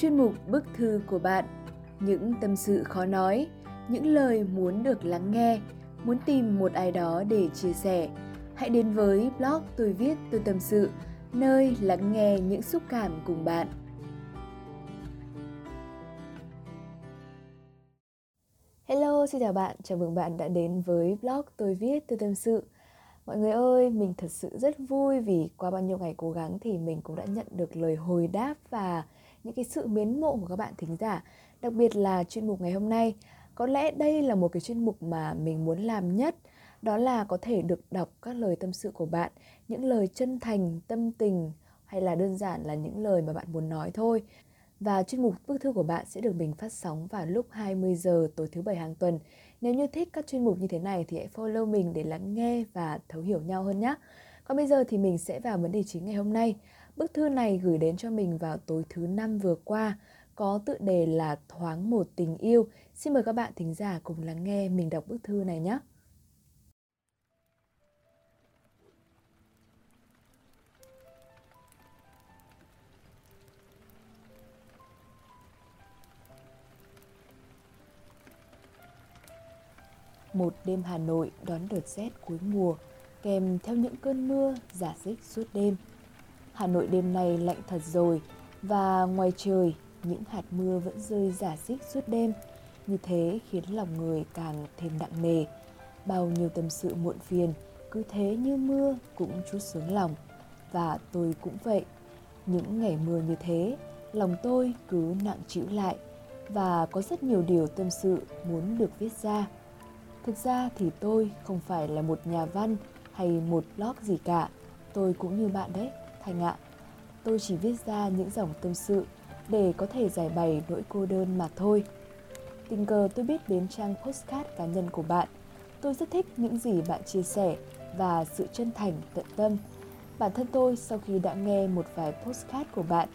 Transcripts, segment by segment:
Chuyên mục Bức thư của bạn Những tâm sự khó nói, những lời muốn được lắng nghe, muốn tìm một ai đó để chia sẻ. Hãy đến với blog tôi viết tôi tâm sự, nơi lắng nghe những xúc cảm cùng bạn. Hello, xin chào bạn, chào mừng bạn đã đến với blog tôi viết tôi tâm sự. Mọi người ơi, mình thật sự rất vui vì qua bao nhiêu ngày cố gắng thì mình cũng đã nhận được lời hồi đáp và những cái sự mến mộ của các bạn thính giả, đặc biệt là chuyên mục ngày hôm nay có lẽ đây là một cái chuyên mục mà mình muốn làm nhất, đó là có thể được đọc các lời tâm sự của bạn, những lời chân thành, tâm tình, hay là đơn giản là những lời mà bạn muốn nói thôi và chuyên mục bức thư của bạn sẽ được mình phát sóng vào lúc 20 giờ tối thứ bảy hàng tuần. Nếu như thích các chuyên mục như thế này thì hãy follow mình để lắng nghe và thấu hiểu nhau hơn nhé. Còn bây giờ thì mình sẽ vào vấn đề chính ngày hôm nay. Bức thư này gửi đến cho mình vào tối thứ năm vừa qua, có tựa đề là Thoáng một tình yêu. Xin mời các bạn thính giả cùng lắng nghe mình đọc bức thư này nhé. Một đêm Hà Nội đón đợt rét cuối mùa, kèm theo những cơn mưa giả dích suốt đêm – Hà Nội đêm nay lạnh thật rồi và ngoài trời những hạt mưa vẫn rơi giả dích suốt đêm. Như thế khiến lòng người càng thêm nặng nề. Bao nhiêu tâm sự muộn phiền cứ thế như mưa cũng chút xuống lòng. Và tôi cũng vậy. Những ngày mưa như thế, lòng tôi cứ nặng chịu lại và có rất nhiều điều tâm sự muốn được viết ra. Thực ra thì tôi không phải là một nhà văn hay một blog gì cả. Tôi cũng như bạn đấy Thành ạ, tôi chỉ viết ra những dòng tâm sự để có thể giải bày nỗi cô đơn mà thôi. Tình cờ tôi biết đến trang postcard cá nhân của bạn. Tôi rất thích những gì bạn chia sẻ và sự chân thành tận tâm. Bản thân tôi sau khi đã nghe một vài postcard của bạn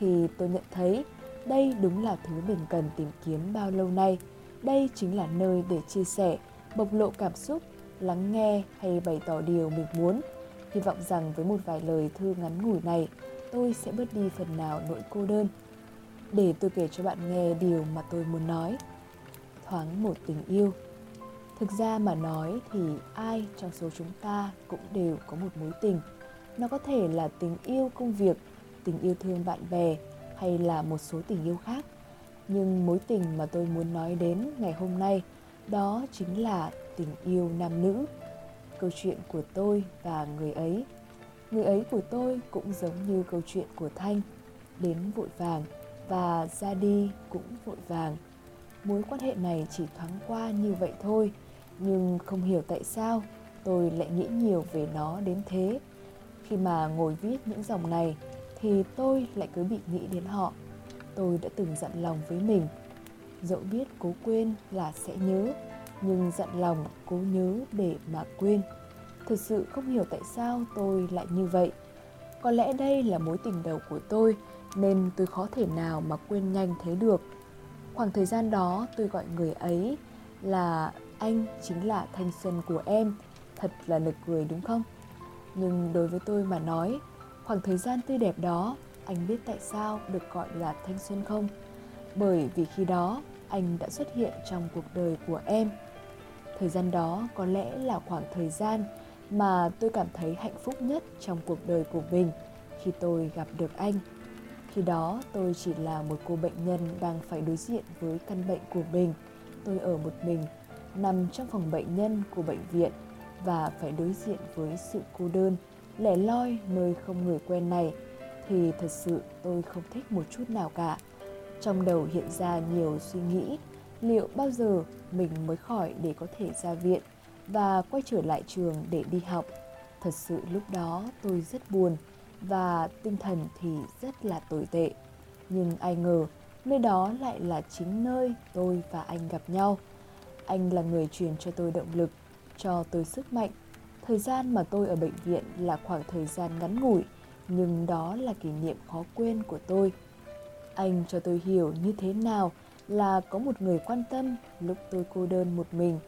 thì tôi nhận thấy đây đúng là thứ mình cần tìm kiếm bao lâu nay. Đây chính là nơi để chia sẻ, bộc lộ cảm xúc, lắng nghe hay bày tỏ điều mình muốn Hy vọng rằng với một vài lời thư ngắn ngủi này, tôi sẽ bớt đi phần nào nỗi cô đơn. Để tôi kể cho bạn nghe điều mà tôi muốn nói. Thoáng một tình yêu. Thực ra mà nói thì ai trong số chúng ta cũng đều có một mối tình. Nó có thể là tình yêu công việc, tình yêu thương bạn bè hay là một số tình yêu khác. Nhưng mối tình mà tôi muốn nói đến ngày hôm nay đó chính là tình yêu nam nữ. Câu chuyện của tôi và người ấy. Người ấy của tôi cũng giống như câu chuyện của thanh, đến vội vàng và ra đi cũng vội vàng. Mối quan hệ này chỉ thoáng qua như vậy thôi, nhưng không hiểu tại sao tôi lại nghĩ nhiều về nó đến thế. Khi mà ngồi viết những dòng này, thì tôi lại cứ bị nghĩ đến họ. Tôi đã từng dặn lòng với mình, dẫu biết cố quên là sẽ nhớ nhưng dặn lòng, cố nhớ để mà quên. Thực sự không hiểu tại sao tôi lại như vậy. Có lẽ đây là mối tình đầu của tôi, nên tôi khó thể nào mà quên nhanh thế được. Khoảng thời gian đó tôi gọi người ấy là anh chính là thanh xuân của em. Thật là nực cười, đúng không? Nhưng đối với tôi mà nói, khoảng thời gian tươi đẹp đó, anh biết tại sao được gọi là thanh xuân không? Bởi vì khi đó, anh đã xuất hiện trong cuộc đời của em thời gian đó có lẽ là khoảng thời gian mà tôi cảm thấy hạnh phúc nhất trong cuộc đời của mình khi tôi gặp được anh. Khi đó, tôi chỉ là một cô bệnh nhân đang phải đối diện với căn bệnh của mình. Tôi ở một mình, nằm trong phòng bệnh nhân của bệnh viện và phải đối diện với sự cô đơn, lẻ loi nơi không người quen này. Thì thật sự tôi không thích một chút nào cả. Trong đầu hiện ra nhiều suy nghĩ liệu bao giờ mình mới khỏi để có thể ra viện và quay trở lại trường để đi học? Thật sự lúc đó tôi rất buồn và tinh thần thì rất là tồi tệ. Nhưng ai ngờ, nơi đó lại là chính nơi tôi và anh gặp nhau. Anh là người truyền cho tôi động lực, cho tôi sức mạnh. Thời gian mà tôi ở bệnh viện là khoảng thời gian ngắn ngủi, nhưng đó là kỷ niệm khó quên của tôi. Anh cho tôi hiểu như thế nào là có một người quan tâm lúc tôi cô đơn một mình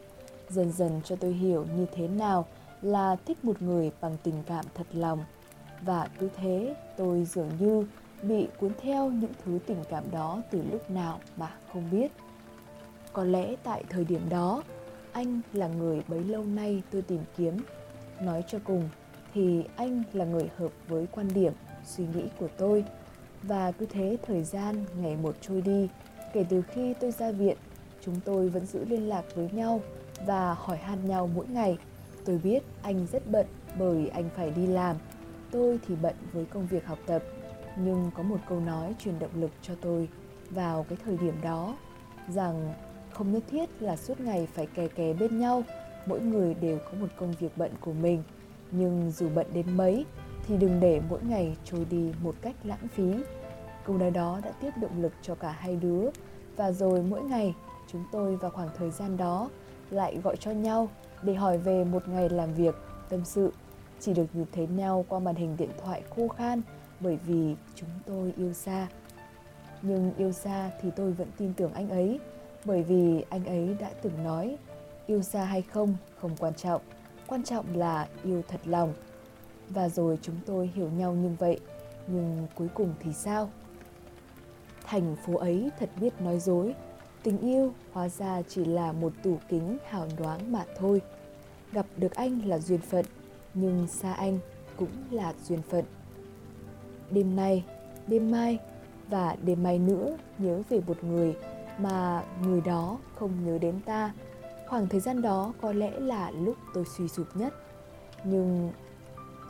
dần dần cho tôi hiểu như thế nào là thích một người bằng tình cảm thật lòng và cứ thế tôi dường như bị cuốn theo những thứ tình cảm đó từ lúc nào mà không biết. Có lẽ tại thời điểm đó, anh là người bấy lâu nay tôi tìm kiếm. Nói cho cùng thì anh là người hợp với quan điểm, suy nghĩ của tôi. Và cứ thế thời gian ngày một trôi đi, kể từ khi tôi ra viện, chúng tôi vẫn giữ liên lạc với nhau và hỏi han nhau mỗi ngày. Tôi biết anh rất bận bởi anh phải đi làm, tôi thì bận với công việc học tập. Nhưng có một câu nói truyền động lực cho tôi vào cái thời điểm đó rằng không nhất thiết là suốt ngày phải kè kè bên nhau, mỗi người đều có một công việc bận của mình. Nhưng dù bận đến mấy thì đừng để mỗi ngày trôi đi một cách lãng phí. Câu nói đó đã tiếp động lực cho cả hai đứa và rồi mỗi ngày chúng tôi vào khoảng thời gian đó lại gọi cho nhau để hỏi về một ngày làm việc, tâm sự. Chỉ được nhìn thấy nhau qua màn hình điện thoại khô khan bởi vì chúng tôi yêu xa. Nhưng yêu xa thì tôi vẫn tin tưởng anh ấy bởi vì anh ấy đã từng nói yêu xa hay không không quan trọng, quan trọng là yêu thật lòng. Và rồi chúng tôi hiểu nhau như vậy, nhưng cuối cùng thì sao? Thành phố ấy thật biết nói dối, tình yêu hóa ra chỉ là một tủ kính hào nhoáng mà thôi. Gặp được anh là duyên phận, nhưng xa anh cũng là duyên phận. Đêm nay, đêm mai và đêm mai nữa nhớ về một người mà người đó không nhớ đến ta. Khoảng thời gian đó có lẽ là lúc tôi suy sụp nhất. Nhưng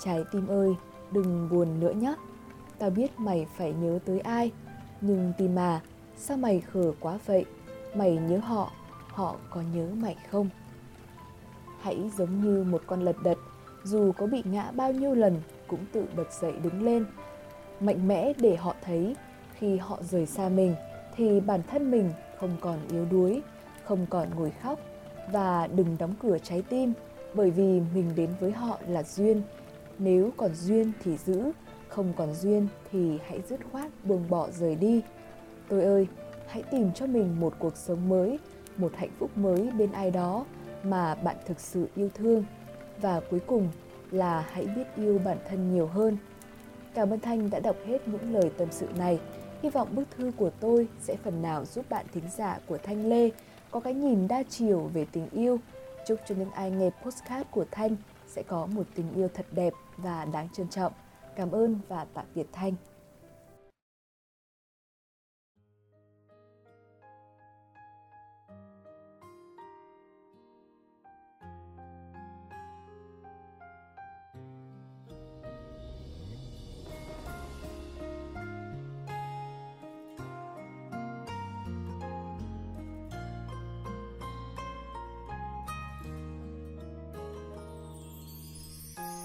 trái tim ơi, đừng buồn nữa nhé. Tao biết mày phải nhớ tới ai, nhưng tìm mà, sao mày khờ quá vậy? Mày nhớ họ, họ có nhớ mày không? Hãy giống như một con lật đật, dù có bị ngã bao nhiêu lần cũng tự bật dậy đứng lên. Mạnh mẽ để họ thấy khi họ rời xa mình thì bản thân mình không còn yếu đuối, không còn ngồi khóc và đừng đóng cửa trái tim bởi vì mình đến với họ là duyên. Nếu còn duyên thì giữ, không còn duyên thì hãy dứt khoát buông bỏ rời đi. Tôi ơi, hãy tìm cho mình một cuộc sống mới, một hạnh phúc mới bên ai đó mà bạn thực sự yêu thương. Và cuối cùng là hãy biết yêu bản thân nhiều hơn. Cảm ơn Thanh đã đọc hết những lời tâm sự này. Hy vọng bức thư của tôi sẽ phần nào giúp bạn thính giả của Thanh Lê có cái nhìn đa chiều về tình yêu. Chúc cho những ai nghe postcard của Thanh sẽ có một tình yêu thật đẹp và đáng trân trọng. Cảm ơn và tạm biệt Thanh.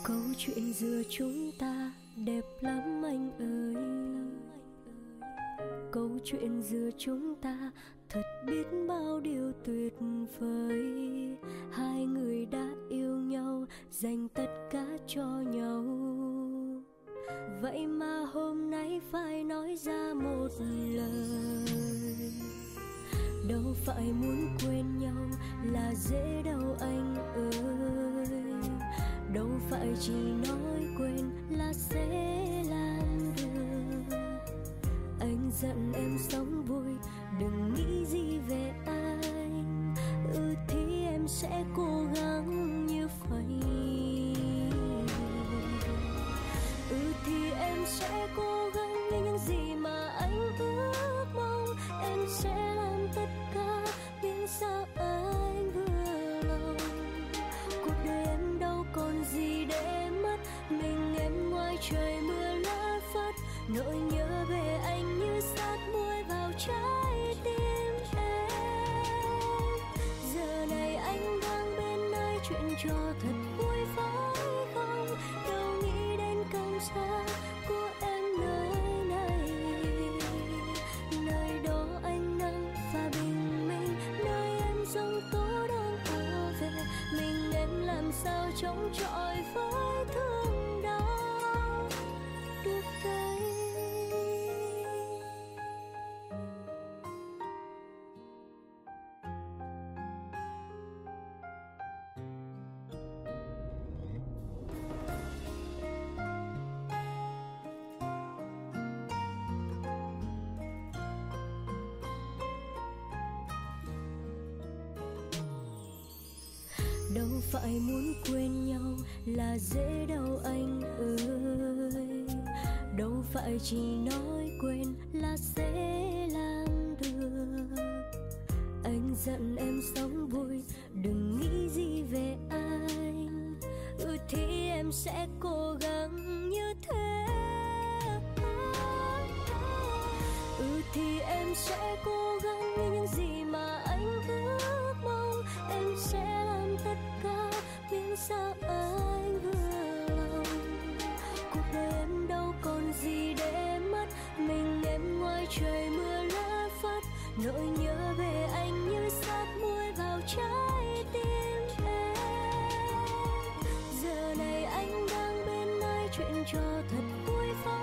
câu chuyện giữa chúng đẹp lắm anh ơi. Câu chuyện giữa chúng ta thật biết bao điều tuyệt vời. Hai người đã yêu nhau, dành tất cả cho nhau. Vậy mà hôm nay phải nói ra một lời. Đâu phải muốn quên nhau là dễ đâu anh ơi đâu phải chỉ nói quên là sẽ làm được. Anh giận em sống vui, đừng nghĩ gì về anh. Ừ thì em sẽ cố gắng cho thật vui phải không? Đâu nghĩ đến công xa của em nơi này. Nơi đó anh nắng và bình minh, nơi em giông tố đang ùa về mình, em làm sao chống chọi? Phải muốn quên nhau là dễ đâu anh ơi. Đâu phải chỉ nói quên là sẽ làm được. Anh giận em sống vui, đừng nghĩ gì về anh. Ừ thì em sẽ cố gắng như thế. Ừ thì em sẽ cố gắng như những gì chuyện cho thật vui phải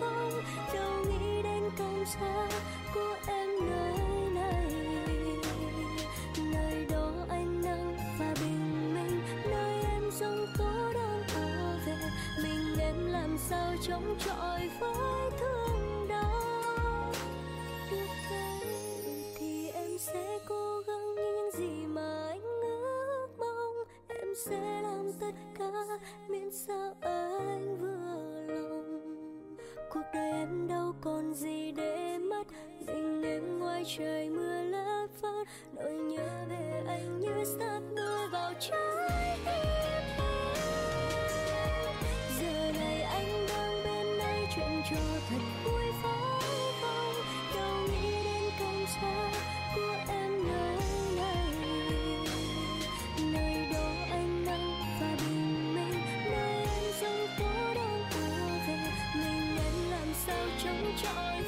không? Đâu nghĩ đến cảm giác của em nơi này. Nơi đó ánh nắng và bình minh, nơi em giông tố đang ở về. Mình em làm sao chống chọi với trời mưa lất phất nỗi nhớ về anh như sát mưa vào trái tim em. Giờ này anh đang bên đây, chuyện trò thật vui phải không đâu nghĩ đến công giác của em nơi này. Nơi đó anh nắng và bình minh, nơi em giông phố đang ùa về. Mình em làm sao chống chọi?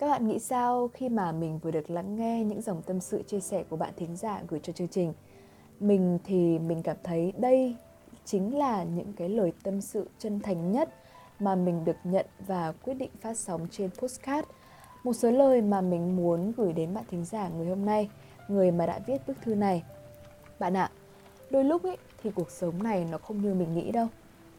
Các bạn nghĩ sao khi mà mình vừa được lắng nghe những dòng tâm sự chia sẻ của bạn thính giả gửi cho chương trình? Mình thì mình cảm thấy đây chính là những cái lời tâm sự chân thành nhất mà mình được nhận và quyết định phát sóng trên postcard. Một số lời mà mình muốn gửi đến bạn thính giả người hôm nay, người mà đã viết bức thư này. Bạn ạ, đôi lúc ấy thì cuộc sống này nó không như mình nghĩ đâu.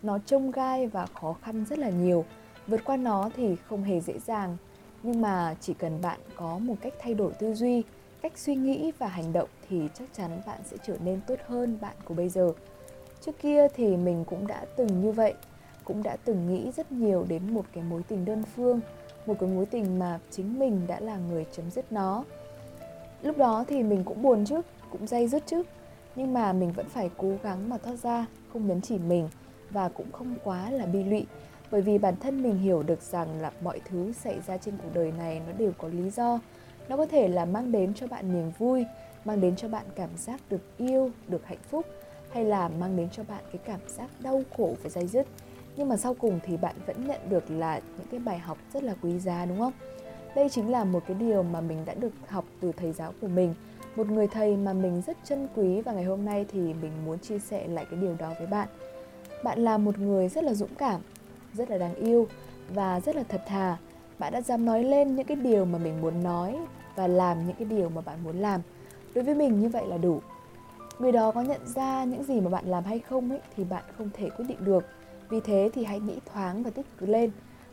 Nó trông gai và khó khăn rất là nhiều. Vượt qua nó thì không hề dễ dàng nhưng mà chỉ cần bạn có một cách thay đổi tư duy, cách suy nghĩ và hành động thì chắc chắn bạn sẽ trở nên tốt hơn bạn của bây giờ. Trước kia thì mình cũng đã từng như vậy, cũng đã từng nghĩ rất nhiều đến một cái mối tình đơn phương, một cái mối tình mà chính mình đã là người chấm dứt nó. Lúc đó thì mình cũng buồn chứ, cũng day dứt chứ, nhưng mà mình vẫn phải cố gắng mà thoát ra, không nhấn chỉ mình và cũng không quá là bi lụy bởi vì bản thân mình hiểu được rằng là mọi thứ xảy ra trên cuộc đời này nó đều có lý do. Nó có thể là mang đến cho bạn niềm vui, mang đến cho bạn cảm giác được yêu, được hạnh phúc, hay là mang đến cho bạn cái cảm giác đau khổ và dây dứt. Nhưng mà sau cùng thì bạn vẫn nhận được là những cái bài học rất là quý giá, đúng không? Đây chính là một cái điều mà mình đã được học từ thầy giáo của mình. Một người thầy mà mình rất trân quý và ngày hôm nay thì mình muốn chia sẻ lại cái điều đó với bạn. Bạn là một người rất là dũng cảm rất là đáng yêu và rất là thật thà. Bạn đã dám nói lên những cái điều mà mình muốn nói và làm những cái điều mà bạn muốn làm. Đối với mình như vậy là đủ. Người đó có nhận ra những gì mà bạn làm hay không ấy, thì bạn không thể quyết định được. Vì thế thì hãy nghĩ thoáng và tích cực lên.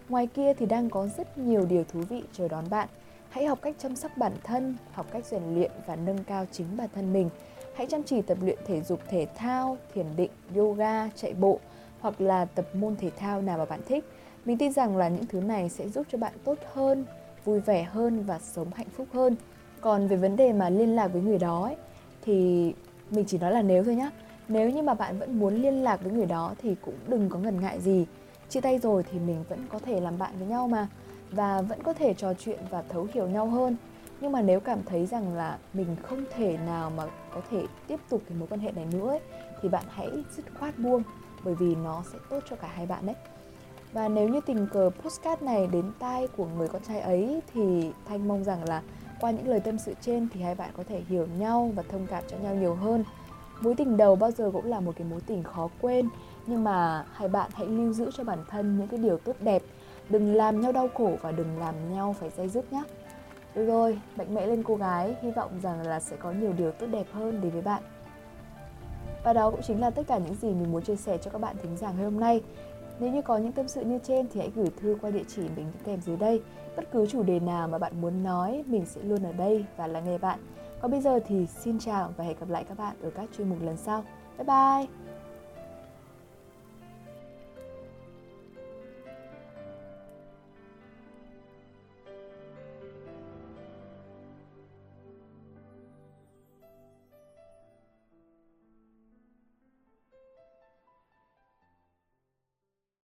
Ngoài kia thì đang có rất nhiều điều thú vị chờ đón bạn. Hãy học cách chăm sóc bản thân, học cách rèn luyện và nâng cao chính bản thân mình. Hãy chăm chỉ tập luyện thể dục, thể thao, thiền định, yoga, chạy bộ hoặc là tập môn thể thao nào mà bạn thích. Mình tin rằng là những thứ này sẽ giúp cho bạn tốt hơn vui vẻ hơn và sống hạnh phúc hơn. Còn về vấn đề mà liên lạc với người đó ấy, thì mình chỉ nói là nếu thôi nhá. Nếu như mà bạn vẫn muốn liên lạc với người đó thì cũng đừng có ngần ngại gì. Chia tay rồi thì mình vẫn có thể làm bạn với nhau mà và vẫn có thể trò chuyện và thấu hiểu nhau hơn. Nhưng mà nếu cảm thấy rằng là mình không thể nào mà có thể tiếp tục cái mối quan hệ này nữa ấy, thì bạn hãy dứt khoát buông bởi vì nó sẽ tốt cho cả hai bạn đấy. Và nếu như tình cờ postcard này đến tai của người con trai ấy thì thanh mong rằng là qua những lời tâm sự trên thì hai bạn có thể hiểu nhau và thông cảm cho nhau nhiều hơn. Mối tình đầu bao giờ cũng là một cái mối tình khó quên, nhưng mà hai bạn hãy lưu giữ cho bản thân những cái điều tốt đẹp. Đừng làm nhau đau khổ và đừng làm nhau phải dây dứt nhé được rồi, mạnh mẽ lên cô gái, hy vọng rằng là sẽ có nhiều điều tốt đẹp hơn đến với bạn và đó cũng chính là tất cả những gì mình muốn chia sẻ cho các bạn thính giả ngày hôm nay. Nếu như có những tâm sự như trên thì hãy gửi thư qua địa chỉ mình kèm dưới đây. Bất cứ chủ đề nào mà bạn muốn nói, mình sẽ luôn ở đây và lắng nghe bạn. Còn bây giờ thì xin chào và hẹn gặp lại các bạn ở các chuyên mục lần sau. Bye bye!